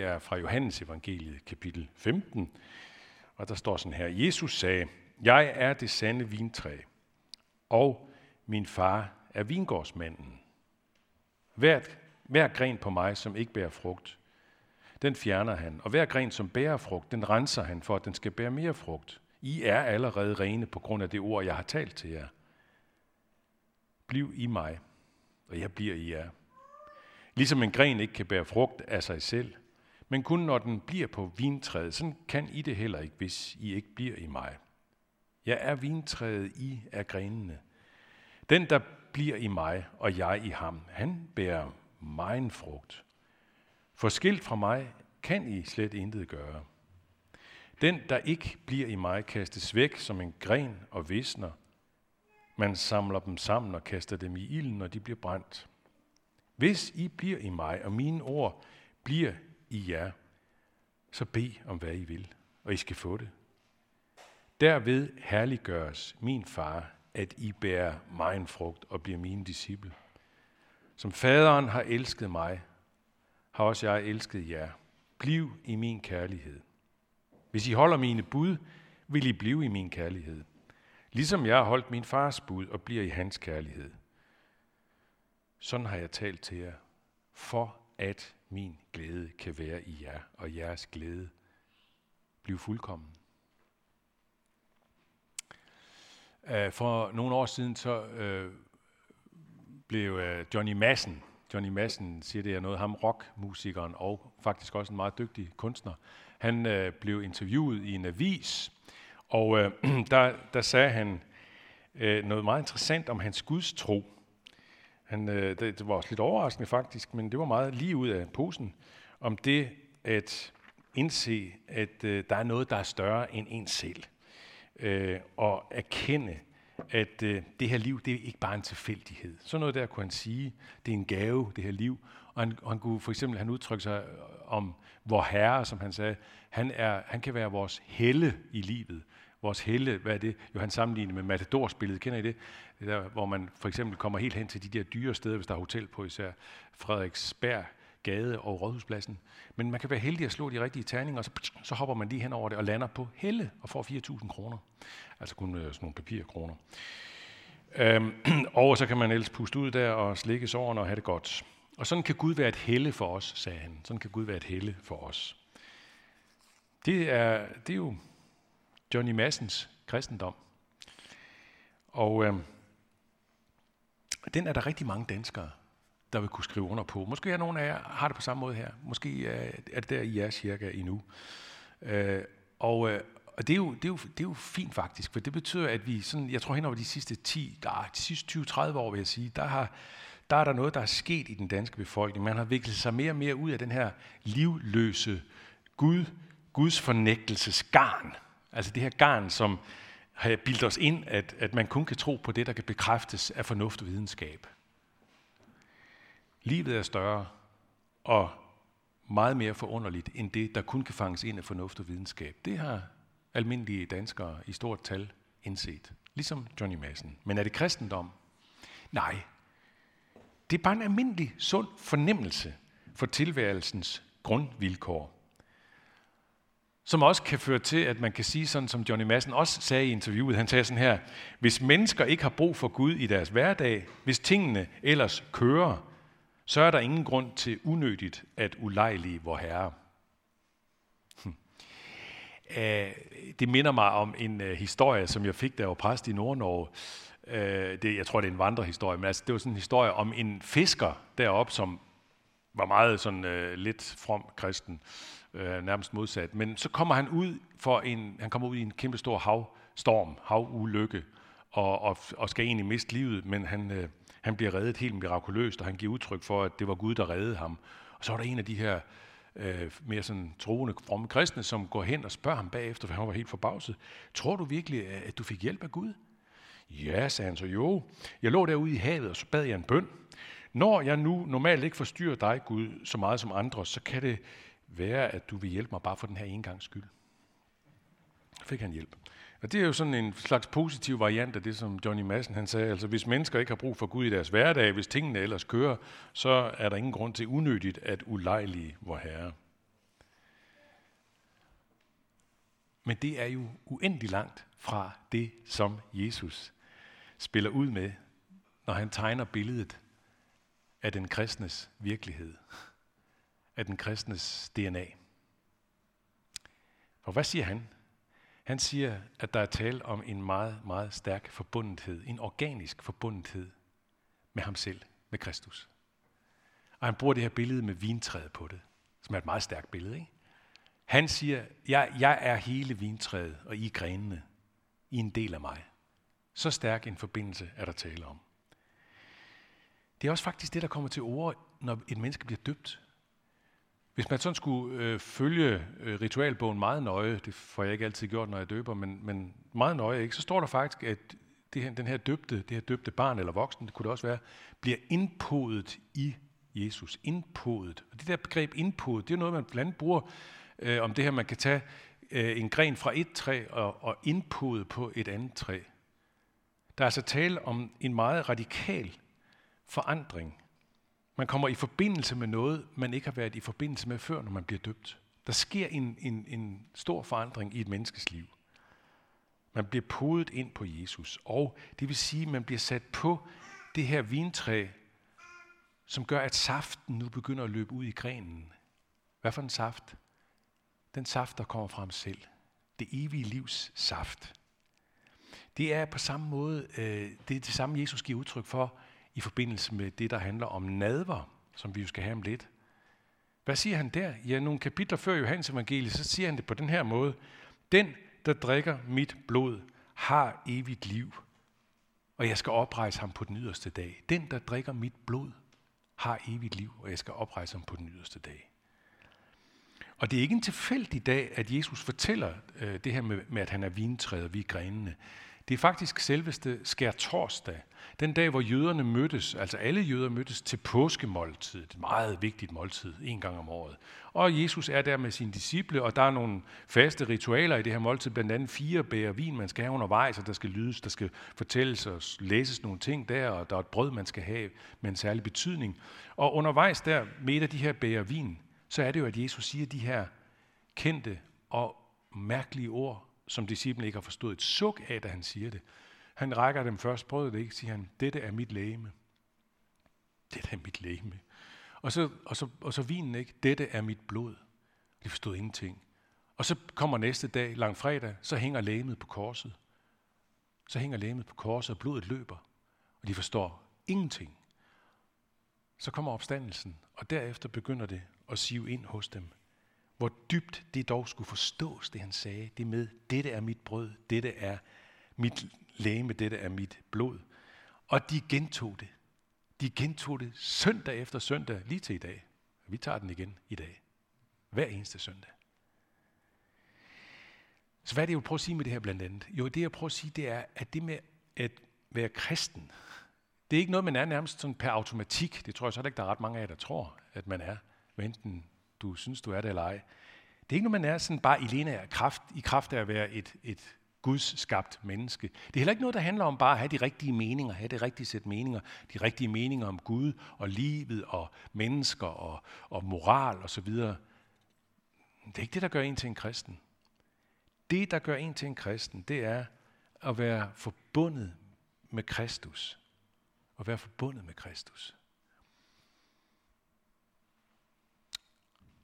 er fra Johannes evangeliet, kapitel 15, og der står sådan her. Jesus sagde, jeg er det sande vintræ, og min far er vingårdsmanden. Hver, hver gren på mig, som ikke bærer frugt, den fjerner han, og hver gren, som bærer frugt, den renser han for, at den skal bære mere frugt. I er allerede rene på grund af det ord, jeg har talt til jer. Bliv i mig, og jeg bliver i jer. Ligesom en gren ikke kan bære frugt af sig selv, men kun når den bliver på vintræet, sådan kan I det heller ikke, hvis I ikke bliver i mig. Jeg er vintræet, I er grenene. Den, der bliver i mig, og jeg i ham, han bærer megen frugt. Forskilt fra mig kan I slet intet gøre. Den, der ikke bliver i mig, kastes væk som en gren og visner. Man samler dem sammen og kaster dem i ilden, når de bliver brændt. Hvis I bliver i mig, og mine ord bliver i jer, så bed om, hvad I vil, og I skal få det. Derved herliggøres min far, at I bærer mig en frugt og bliver mine disciple. Som faderen har elsket mig, har også jeg elsket jer. Bliv i min kærlighed. Hvis I holder mine bud, vil I blive i min kærlighed. Ligesom jeg har holdt min fars bud og bliver i hans kærlighed. Sådan har jeg talt til jer, for at min glæde kan være i jer, og jeres glæde blive fuldkommen. Øh, for nogle år siden så øh, blev øh, Johnny Madsen, Johnny Madsen siger det er noget, ham rockmusikeren og faktisk også en meget dygtig kunstner, han øh, blev interviewet i en avis, og øh, der, der sagde han øh, noget meget interessant om hans gudstro. Han, øh, det, det var også lidt overraskende faktisk, men det var meget lige ud af posen, om det at indse, at øh, der er noget, der er større end en selv. Øh, og erkende, at øh, det her liv, det er ikke bare en tilfældighed. Så noget der kunne han sige, det er en gave, det her liv. Og han, og han kunne for eksempel, han udtrykke sig om vor Herre, som han sagde, han, er, han kan være vores helle i livet. Vores helle, hvad er det? Jo, han sammenligner med Matador-spillet, kender I det? det der, hvor man for eksempel kommer helt hen til de der dyre steder, hvis der er hotel på, især Frederiksberg, Gade og Rådhuspladsen. Men man kan være heldig at slå de rigtige terninger, og så, så hopper man lige hen over det og lander på helle og får 4.000 kroner. Altså kun øh, sådan nogle papirkroner. Øhm, og så kan man ellers puste ud der og slikke sårene og have det godt. Og sådan kan Gud være et helle for os, sagde han. Sådan kan Gud være et helle for os. Det er, det er jo Johnny Massens kristendom. Og øh, den er der rigtig mange danskere, der vil kunne skrive under på. Måske er nogle af jer har det på samme måde her. Måske øh, er det der, I jeres cirka endnu. Øh, og, øh, og det er, jo, det, er jo, det er jo fint faktisk, for det betyder, at vi sådan, jeg tror hen over de sidste 10, der, de sidste 20-30 år, vil jeg sige, der har, der er der noget, der er sket i den danske befolkning. Man har viklet sig mere og mere ud af den her livløse Gud, Guds fornægtelsesgarn. Altså det her garn, som har bildt os ind, at, at man kun kan tro på det, der kan bekræftes af fornuft og videnskab. Livet er større og meget mere forunderligt end det, der kun kan fanges ind af fornuft og videnskab. Det har almindelige danskere i stort tal indset. Ligesom Johnny Madsen. Men er det kristendom? Nej. Det er bare en almindelig, sund fornemmelse for tilværelsens grundvilkår. Som også kan føre til, at man kan sige sådan, som Johnny Madsen også sagde i interviewet. Han sagde sådan her, hvis mennesker ikke har brug for Gud i deres hverdag, hvis tingene ellers kører, så er der ingen grund til unødigt at ulejlige vor Herre. Hm. Øh, det minder mig om en øh, historie, som jeg fik, da jeg var præst i Nordnorge. Øh, det, jeg tror, det er en vandrehistorie, men altså, det var sådan en historie om en fisker deroppe, som var meget sådan øh, lidt from kristen, øh, nærmest modsat. Men så kommer han ud for en, han kommer ud i en kæmpe stor havstorm, havulykke, og, og, og skal egentlig miste livet, men han, øh, han bliver reddet helt mirakuløst, og han giver udtryk for, at det var Gud, der reddede ham. Og så var der en af de her øh, mere sådan troende, fromme kristne, som går hen og spørger ham bagefter, for han var helt forbavset. Tror du virkelig, at du fik hjælp af Gud? Ja, sagde han så. Jo, jeg lå derude i havet, og så bad jeg en bøn. Når jeg nu normalt ikke forstyrrer dig, Gud, så meget som andre, så kan det være, at du vil hjælpe mig bare for den her engangs skyld. Fik han hjælp. Og det er jo sådan en slags positiv variant af det, som Johnny Madsen han sagde. Altså hvis mennesker ikke har brug for Gud i deres hverdag, hvis tingene ellers kører, så er der ingen grund til unødigt at ulejlige vor Herre. Men det er jo uendelig langt fra det, som Jesus spiller ud med, når han tegner billedet af den kristnes virkelighed, af den kristnes DNA. Og hvad siger han? Han siger, at der er tale om en meget, meget stærk forbundethed, en organisk forbundethed med ham selv, med Kristus. Og han bruger det her billede med vintræet på det, som er et meget stærkt billede. Ikke? Han siger, jeg, jeg er hele vintræet, og I er grenene. I er en del af mig. Så stærk en forbindelse er der tale om. Det er også faktisk det, der kommer til ord, når et menneske bliver døbt. Hvis man sådan skulle øh, følge øh, ritualbogen meget nøje, det får jeg ikke altid gjort, når jeg døber, men, men meget nøje, ikke, så står der faktisk, at det her, den her døbte, det her døbte barn eller voksen, det kunne det også være, bliver indpodet i Jesus. Indpodet. Og det der begreb indpodet, det er noget, man blandt andet bruger øh, om det her, man kan tage øh, en gren fra et træ og, og indpode på et andet træ. Der er altså tale om en meget radikal forandring. Man kommer i forbindelse med noget, man ikke har været i forbindelse med før, når man bliver døbt. Der sker en, en, en stor forandring i et menneskes liv. Man bliver podet ind på Jesus, og det vil sige, at man bliver sat på det her vintræ, som gør, at saften nu begynder at løbe ud i grenen. Hvad for en saft? Den saft, der kommer frem selv. Det evige livs saft. Det er på samme måde, øh, det er det samme, Jesus giver udtryk for i forbindelse med det, der handler om nadver, som vi jo skal have om lidt. Hvad siger han der? Ja, nogle kapitler før Johannes evangeliet, så siger han det på den her måde. Den, der drikker mit blod, har evigt liv, og jeg skal oprejse ham på den yderste dag. Den, der drikker mit blod, har evigt liv, og jeg skal oprejse ham på den yderste dag. Og det er ikke en tilfældig dag, at Jesus fortæller øh, det her med, med, at han er vintræet og vi er grenene. Det er faktisk selveste skær torsdag, den dag, hvor jøderne mødtes, altså alle jøder mødtes til påskemåltid, et meget vigtigt måltid, en gang om året. Og Jesus er der med sine disciple, og der er nogle faste ritualer i det her måltid, blandt andet fire bærer vin, man skal have undervejs, og der skal lydes, der skal fortælles og læses nogle ting der, og der er et brød, man skal have med en særlig betydning. Og undervejs der, med af de her bærer vin, så er det jo, at Jesus siger de her kendte og mærkelige ord, som disciplen ikke har forstået et suk af, da han siger det. Han rækker dem først brødet, ikke? siger han, dette er mit lægeme. Dette er mit lægeme. Og så, og så, og så vinen, ikke? Dette er mit blod. De forstod ingenting. Og så kommer næste dag, lang fredag, så hænger lægemet på korset. Så hænger lægemet på korset, og blodet løber. Og de forstår ingenting. Så kommer opstandelsen, og derefter begynder det at sive ind hos dem. Hvor dybt det dog skulle forstås, det han sagde. Det med, dette er mit brød, dette er mit læme, dette er mit blod. Og de gentog det. De gentog det søndag efter søndag, lige til i dag. Vi tager den igen i dag. Hver eneste søndag. Så hvad er det, jeg vil prøve at sige med det her blandt andet? Jo, det jeg prøver at sige, det er, at det med at være kristen, det er ikke noget, man er nærmest sådan per automatik. Det tror jeg så ikke, der er ret mange af jer, der tror, at man er. Hvad enten du synes, du er det eller ej. Det er ikke noget, man er sådan bare alene af kraft, i kraft af at være et, et Guds skabt menneske. Det er heller ikke noget, der handler om bare at have de rigtige meninger, have det rigtige sæt meninger, de rigtige meninger om Gud og livet og mennesker og, og moral osv. Det er ikke det, der gør en til en kristen. Det, der gør en til en kristen, det er at være forbundet med Kristus. At være forbundet med Kristus.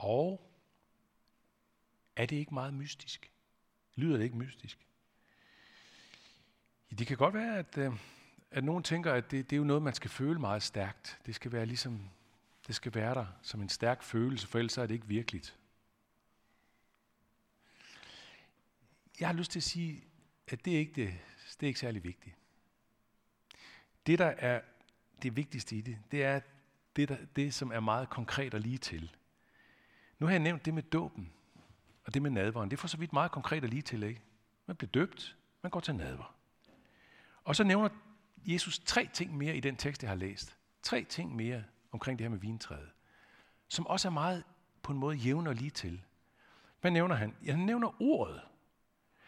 Og er det ikke meget mystisk? Lyder det ikke mystisk? Ja, det kan godt være, at, øh, at nogen tænker, at det, det er jo noget, man skal føle meget stærkt. Det skal være ligesom, det skal være der som en stærk følelse, for ellers er det ikke virkeligt. Jeg har lyst til at sige, at det er ikke, det, det er ikke særlig vigtigt. Det, der er det vigtigste i det, det er det, der, det, som er meget konkret og lige til. Nu har jeg nævnt det med dåben, og det med nadveren. Det er for så vidt meget konkret og lige til, ikke? Man bliver døbt, man går til nadver. Og så nævner Jesus tre ting mere i den tekst, jeg har læst. Tre ting mere omkring det her med vintræet, som også er meget på en måde jævn og lige til. Hvad nævner han? Ja, han nævner ordet.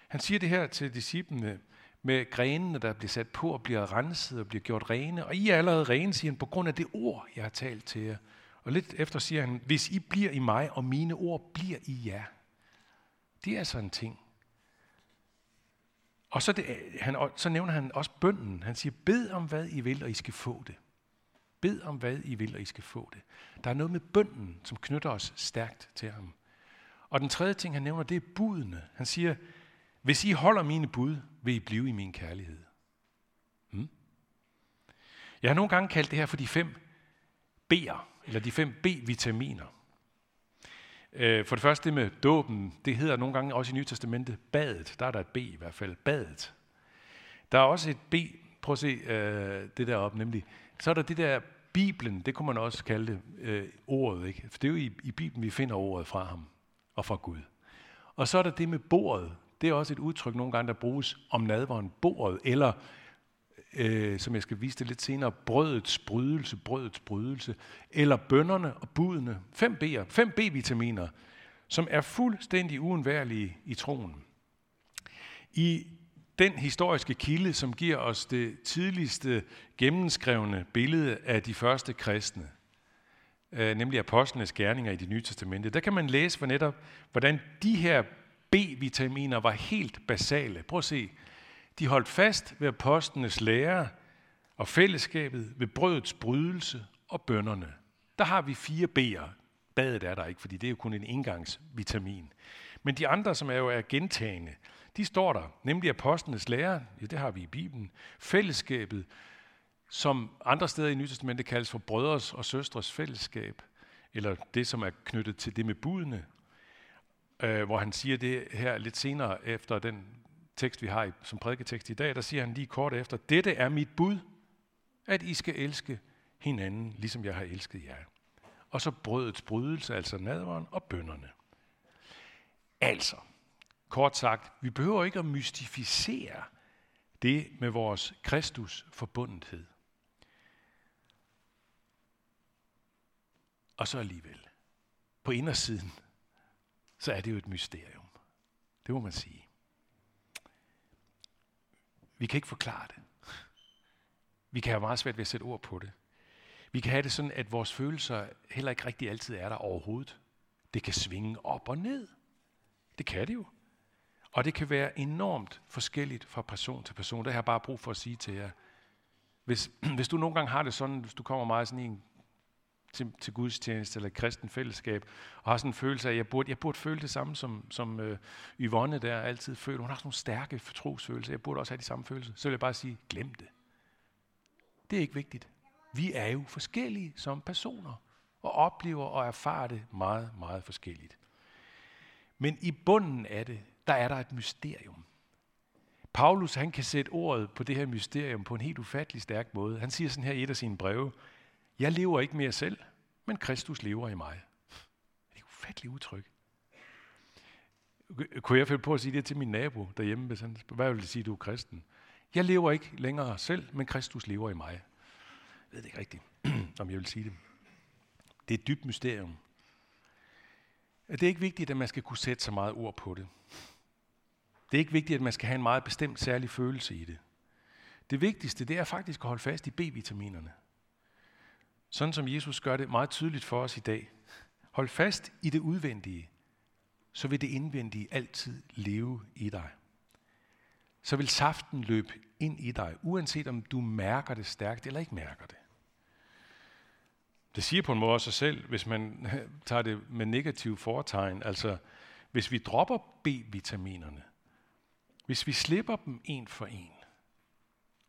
Han siger det her til disciplene med grenene, der bliver sat på og bliver renset og bliver gjort rene. Og I er allerede rene, siger han, på grund af det ord, jeg har talt til jer. Og lidt efter siger han, hvis I bliver i mig, og mine ord bliver i jer. Det er altså en ting. Og så, det, han, så nævner han også bønden. Han siger, bed om hvad I vil, og I skal få det. Bed om hvad I vil, og I skal få det. Der er noget med bønden, som knytter os stærkt til ham. Og den tredje ting, han nævner, det er budene. Han siger, hvis I holder mine bud, vil I blive i min kærlighed. Hmm? Jeg har nogle gange kaldt det her for de fem B'er, eller de fem B-vitaminer. Øh, for det første det med dåben, det hedder nogle gange også i Nye Testamentet badet. Der er der et B i hvert fald, badet. Der er også et B, prøv at se øh, det der op, nemlig, så er der det der Bibelen, det kunne man også kalde det, øh, ordet, ikke? For det er jo i, i Bibelen, vi finder ordet fra ham og fra Gud. Og så er der det med bordet. Det er også et udtryk nogle gange, der bruges om nadveren bordet, eller øh, som jeg skal vise det lidt senere, brødets brydelse, brødets brydelse, eller bønderne og budene. Fem B'er, fem B-vitaminer, som er fuldstændig uundværlige i troen. I den historiske kilde, som giver os det tidligste gennemskrevne billede af de første kristne, øh, nemlig apostlenes gerninger i det nye testamente, der kan man læse for netop, hvordan de her B-vitaminer var helt basale. Prøv at se, de holdt fast ved apostlenes lære og fællesskabet, ved brødets brydelse og bønderne. Der har vi fire B'er. Badet er der ikke, fordi det er jo kun en engangsvitamin. Men de andre, som er jo er gentagende, de står der, nemlig apostlenes lære, ja, det har vi i Bibelen, fællesskabet, som andre steder i Nytestamentet kaldes for brødres og søstres fællesskab, eller det, som er knyttet til det med budene, øh, hvor han siger det her lidt senere efter den tekst, vi har som prædiketekst i dag, der siger han lige kort efter, dette er mit bud, at I skal elske hinanden, ligesom jeg har elsket jer. Og så brødets brydelse, altså nadveren og bønderne. Altså, kort sagt, vi behøver ikke at mystificere det med vores Kristus forbundethed. Og så alligevel, på indersiden, så er det jo et mysterium. Det må man sige. Vi kan ikke forklare det. Vi kan have meget svært ved at sætte ord på det. Vi kan have det sådan, at vores følelser heller ikke rigtig altid er der overhovedet. Det kan svinge op og ned. Det kan det jo. Og det kan være enormt forskelligt fra person til person. Det har jeg bare brug for at sige til jer. Hvis, hvis du nogle gange har det sådan, hvis du kommer meget sådan i en til, til gudstjeneste eller kristen fællesskab, og har sådan en følelse af, at jeg burde, jeg burde føle det samme, som, som øh, Yvonne der altid føler. Hun har sådan nogle stærke trosfølelser. Jeg burde også have de samme følelser. Så vil jeg bare sige, glem det. Det er ikke vigtigt. Vi er jo forskellige som personer, og oplever og erfarer det meget, meget forskelligt. Men i bunden af det, der er der et mysterium. Paulus han kan sætte ordet på det her mysterium på en helt ufattelig stærk måde. Han siger sådan her i et af sine breve, jeg lever ikke mere selv, men Kristus lever i mig. Det er et ufatteligt udtryk. Kunne jeg finde på at sige det til min nabo derhjemme, hvis han, hvad vil det sige, du er kristen? Jeg lever ikke længere selv, men Kristus lever i mig. Jeg ved det ikke rigtigt, om jeg vil sige det. Det er et dybt mysterium. Det er ikke vigtigt, at man skal kunne sætte så meget ord på det. Det er ikke vigtigt, at man skal have en meget bestemt særlig følelse i det. Det vigtigste, det er faktisk at holde fast i B-vitaminerne. Sådan som Jesus gør det meget tydeligt for os i dag. Hold fast i det udvendige, så vil det indvendige altid leve i dig. Så vil saften løbe ind i dig, uanset om du mærker det stærkt eller ikke mærker det. Det siger på en måde sig selv, hvis man tager det med negativ foretegn. Altså, hvis vi dropper B-vitaminerne, hvis vi slipper dem en for en,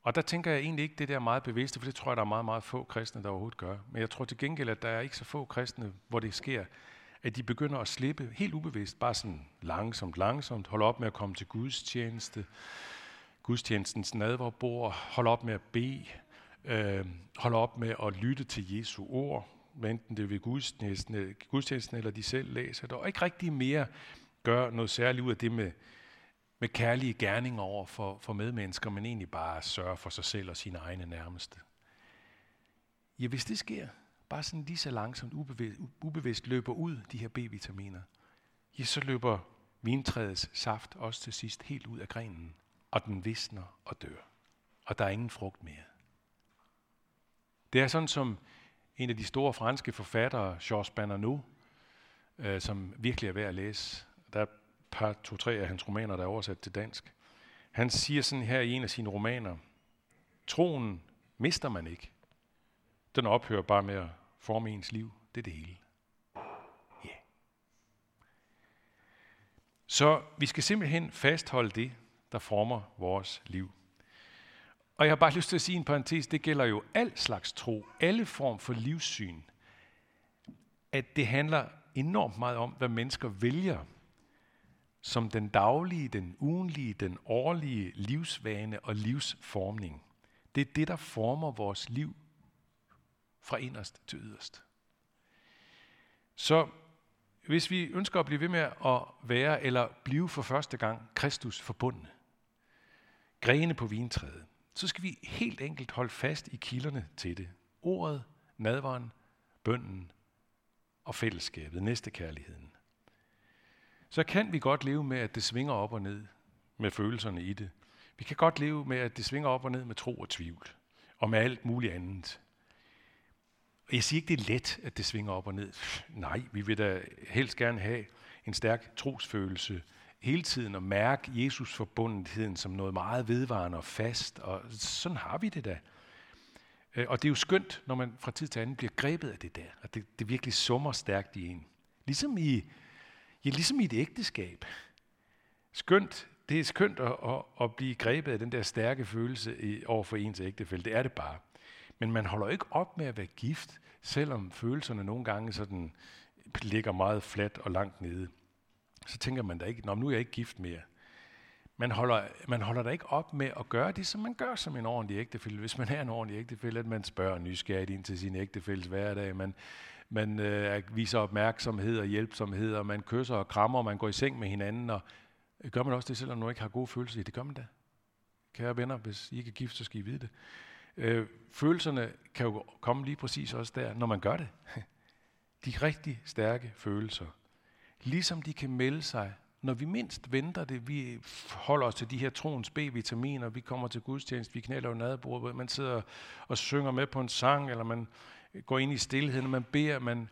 og der tænker jeg egentlig ikke det der meget bevidste, for det tror jeg, der er meget, meget få kristne, der overhovedet gør. Men jeg tror til gengæld, at der er ikke så få kristne, hvor det sker, at de begynder at slippe helt ubevidst, bare sådan langsomt, langsomt, holde op med at komme til gudstjeneste, gudstjenestens nadverbord, holde op med at bede, øh, holde op med at lytte til Jesu ord, enten det er ved gudstjenesten, gudstjenesten eller de selv læser det, og ikke rigtig mere gør noget særligt ud af det med med kærlige gerninger over for, for medmennesker, men egentlig bare sørge for sig selv og sine egne nærmeste. Ja, hvis det sker, bare sådan lige så langsomt, ubevidst, ubevidst løber ud de her B-vitaminer, ja, så løber vintræets saft også til sidst helt ud af grenen, og den visner og dør. Og der er ingen frugt mere. Det er sådan som en af de store franske forfattere, Georges Bernanou, øh, som virkelig er værd at læse. Der par, to, tre af hans romaner, der er oversat til dansk. Han siger sådan her i en af sine romaner, troen mister man ikke. Den ophører bare med at forme ens liv. Det er det hele. Ja. Yeah. Så vi skal simpelthen fastholde det, der former vores liv. Og jeg har bare lyst til at sige en parentes, det gælder jo al slags tro, alle form for livssyn, at det handler enormt meget om, hvad mennesker vælger som den daglige, den ugenlige, den årlige livsvane og livsformning. Det er det, der former vores liv fra inderst til yderst. Så hvis vi ønsker at blive ved med at være eller blive for første gang Kristus forbundne, grene på vintræet, så skal vi helt enkelt holde fast i kilderne til det. Ordet, nadvaren, bønden og fællesskabet, næstekærligheden. Så kan vi godt leve med, at det svinger op og ned med følelserne i det. Vi kan godt leve med, at det svinger op og ned med tro og tvivl, og med alt muligt andet. Og jeg siger ikke, det er let, at det svinger op og ned. Nej, vi vil da helst gerne have en stærk trosfølelse hele tiden og mærke Jesus forbundetheden som noget meget vedvarende og fast, og sådan har vi det da. Øh, og det er jo skønt, når man fra tid til anden bliver grebet af det der, at det, det virkelig summer stærkt i en. Ligesom i, ja, ligesom i et ægteskab. Skønt, det er skønt at, at, at blive grebet af den der stærke følelse i, over for ens ægtefælde. Det er det bare. Men man holder ikke op med at være gift, selvom følelserne nogle gange sådan ligger meget fladt og langt nede. Så tænker man da ikke, Nå, nu er jeg ikke gift mere. Man holder, man holder da ikke op med at gøre det, som man gør som en ordentlig ægtefælle. Hvis man er en ordentlig ægtefælle, at man spørger nysgerrigt ind til sin ægtefælles hverdag. Man, man øh, viser opmærksomhed og hjælpsomhed, og man kysser og krammer, og man går i seng med hinanden. Og øh, gør man også det, selvom man ikke har gode følelser? Det gør man da. Kære venner, hvis I ikke er gift, så skal I vide det. Øh, følelserne kan jo komme lige præcis også der, når man gør det. De rigtig stærke følelser. Ligesom de kan melde sig, når vi mindst venter det. Vi holder os til de her troens B-vitaminer, vi kommer til gudstjeneste, vi knælder jo nadebordet, man sidder og synger med på en sang, eller man går ind i stillheden, man beder, man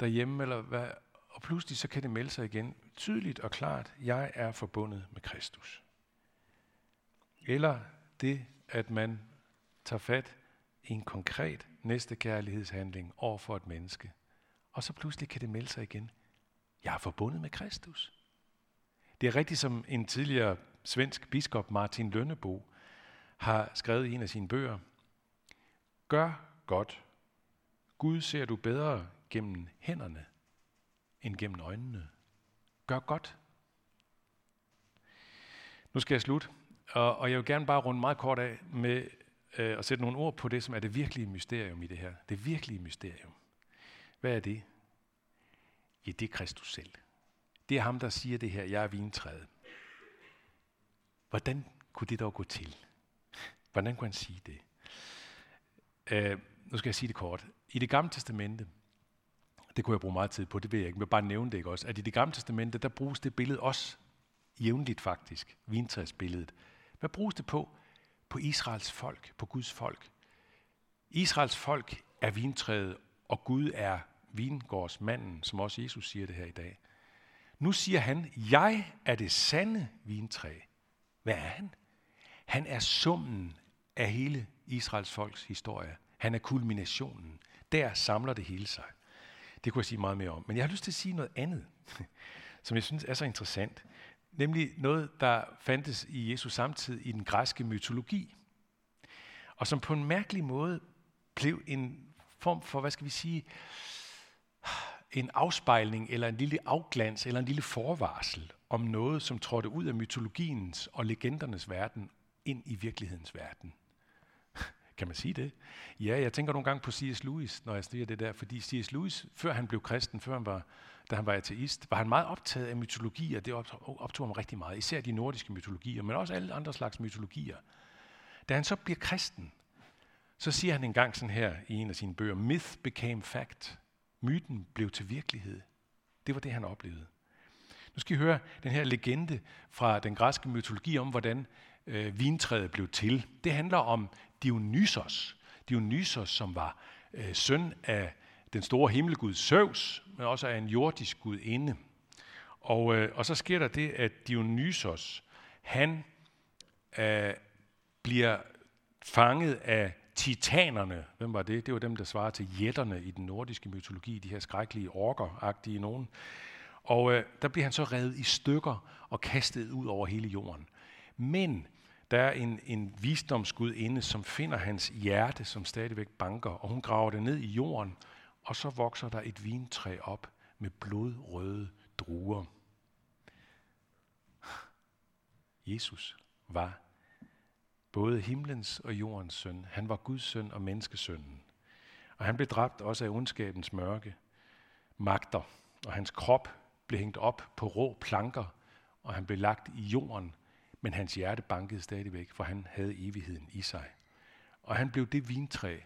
derhjemme, eller hvad, og pludselig så kan det melde sig igen tydeligt og klart, jeg er forbundet med Kristus. Eller det, at man tager fat i en konkret næstekærlighedshandling over for et menneske. Og så pludselig kan det melde sig igen. Jeg er forbundet med Kristus. Det er rigtigt, som en tidligere svensk biskop, Martin Lønnebo, har skrevet i en af sine bøger. Gør godt. Gud ser du bedre gennem hænderne end gennem øjnene. Gør godt. Nu skal jeg slutte, og, og jeg vil gerne bare runde meget kort af med øh, at sætte nogle ord på det, som er det virkelige mysterium i det her. Det virkelige mysterium. Hvad er det? Ja, det er Kristus selv. Det er ham, der siger det her, jeg er vintræet. Hvordan kunne det dog gå til? Hvordan kunne han sige det? Øh, nu skal jeg sige det kort. I det gamle testamente, det kunne jeg bruge meget tid på, det vil jeg ikke, men bare nævne det ikke også, at i det gamle testamente, der bruges det billede også jævnligt faktisk, vintræsbilledet. Hvad bruges det på? På Israels folk, på Guds folk. Israels folk er vintræet, og Gud er vingårdsmanden, som også Jesus siger det her i dag. Nu siger han, jeg er det sande vintræ. Hvad er han? Han er summen af hele Israels folks historie. Han er kulminationen. Der samler det hele sig. Det kunne jeg sige meget mere om. Men jeg har lyst til at sige noget andet, som jeg synes er så interessant. Nemlig noget, der fandtes i Jesu samtid i den græske mytologi. Og som på en mærkelig måde blev en form for, hvad skal vi sige, en afspejling eller en lille afglans eller en lille forvarsel om noget, som trådte ud af mytologiens og legendernes verden ind i virkelighedens verden. Kan man sige det? Ja, jeg tænker nogle gange på C.S. Lewis, når jeg siger det der, fordi C.S. Lewis, før han blev kristen, før han var, da han var ateist, var han meget optaget af mytologier. Det optog ham rigtig meget, især de nordiske mytologier, men også alle andre slags mytologier. Da han så bliver kristen, så siger han en gang sådan her i en af sine bøger, Myth became fact. Myten blev til virkelighed. Det var det, han oplevede. Nu skal I høre den her legende fra den græske mytologi om, hvordan øh, vintræet blev til. Det handler om Dionysos. Dionysos, som var øh, søn af den store himmelgud Zeus, men også af en jordisk gudinde. Og, øh, og så sker der det, at Dionysos, han øh, bliver fanget af titanerne. Hvem var det? Det var dem, der svarer til jætterne i den nordiske mytologi, de her skrækkelige orker-agtige nogen. Og øh, der bliver han så revet i stykker og kastet ud over hele jorden. Men der er en, en visdomsgudinde, som finder hans hjerte, som stadigvæk banker, og hun graver det ned i jorden, og så vokser der et vintræ op med blodrøde druer. Jesus var både himlens og jordens søn. Han var Guds søn og menneskesønnen. Og han blev dræbt også af ondskabens mørke magter, og hans krop blev hængt op på rå planker, og han blev lagt i jorden, men hans hjerte bankede stadigvæk, for han havde evigheden i sig. Og han blev det vintræ,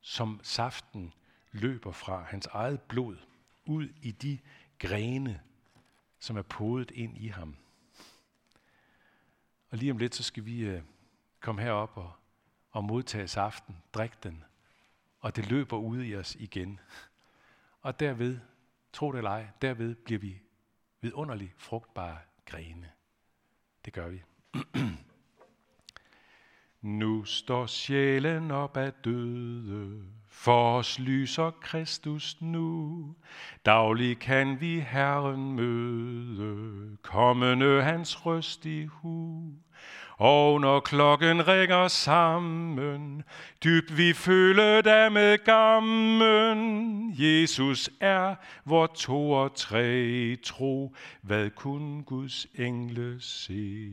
som saften løber fra hans eget blod, ud i de grene, som er podet ind i ham. Og lige om lidt, så skal vi øh, komme herop og, og modtage saften, drikke den, og det løber ud i os igen. Og derved, tro det eller ej, derved bliver vi vidunderligt frugtbare grene. Det gør vi. nu står sjælen op af døde, for os lyser Kristus nu. Daglig kan vi Herren møde, kommende hans røst i hu. Og når klokken ringer sammen, dybt vi føler der med gammen. Jesus er vor to og tre tro, hvad kun Guds engle se.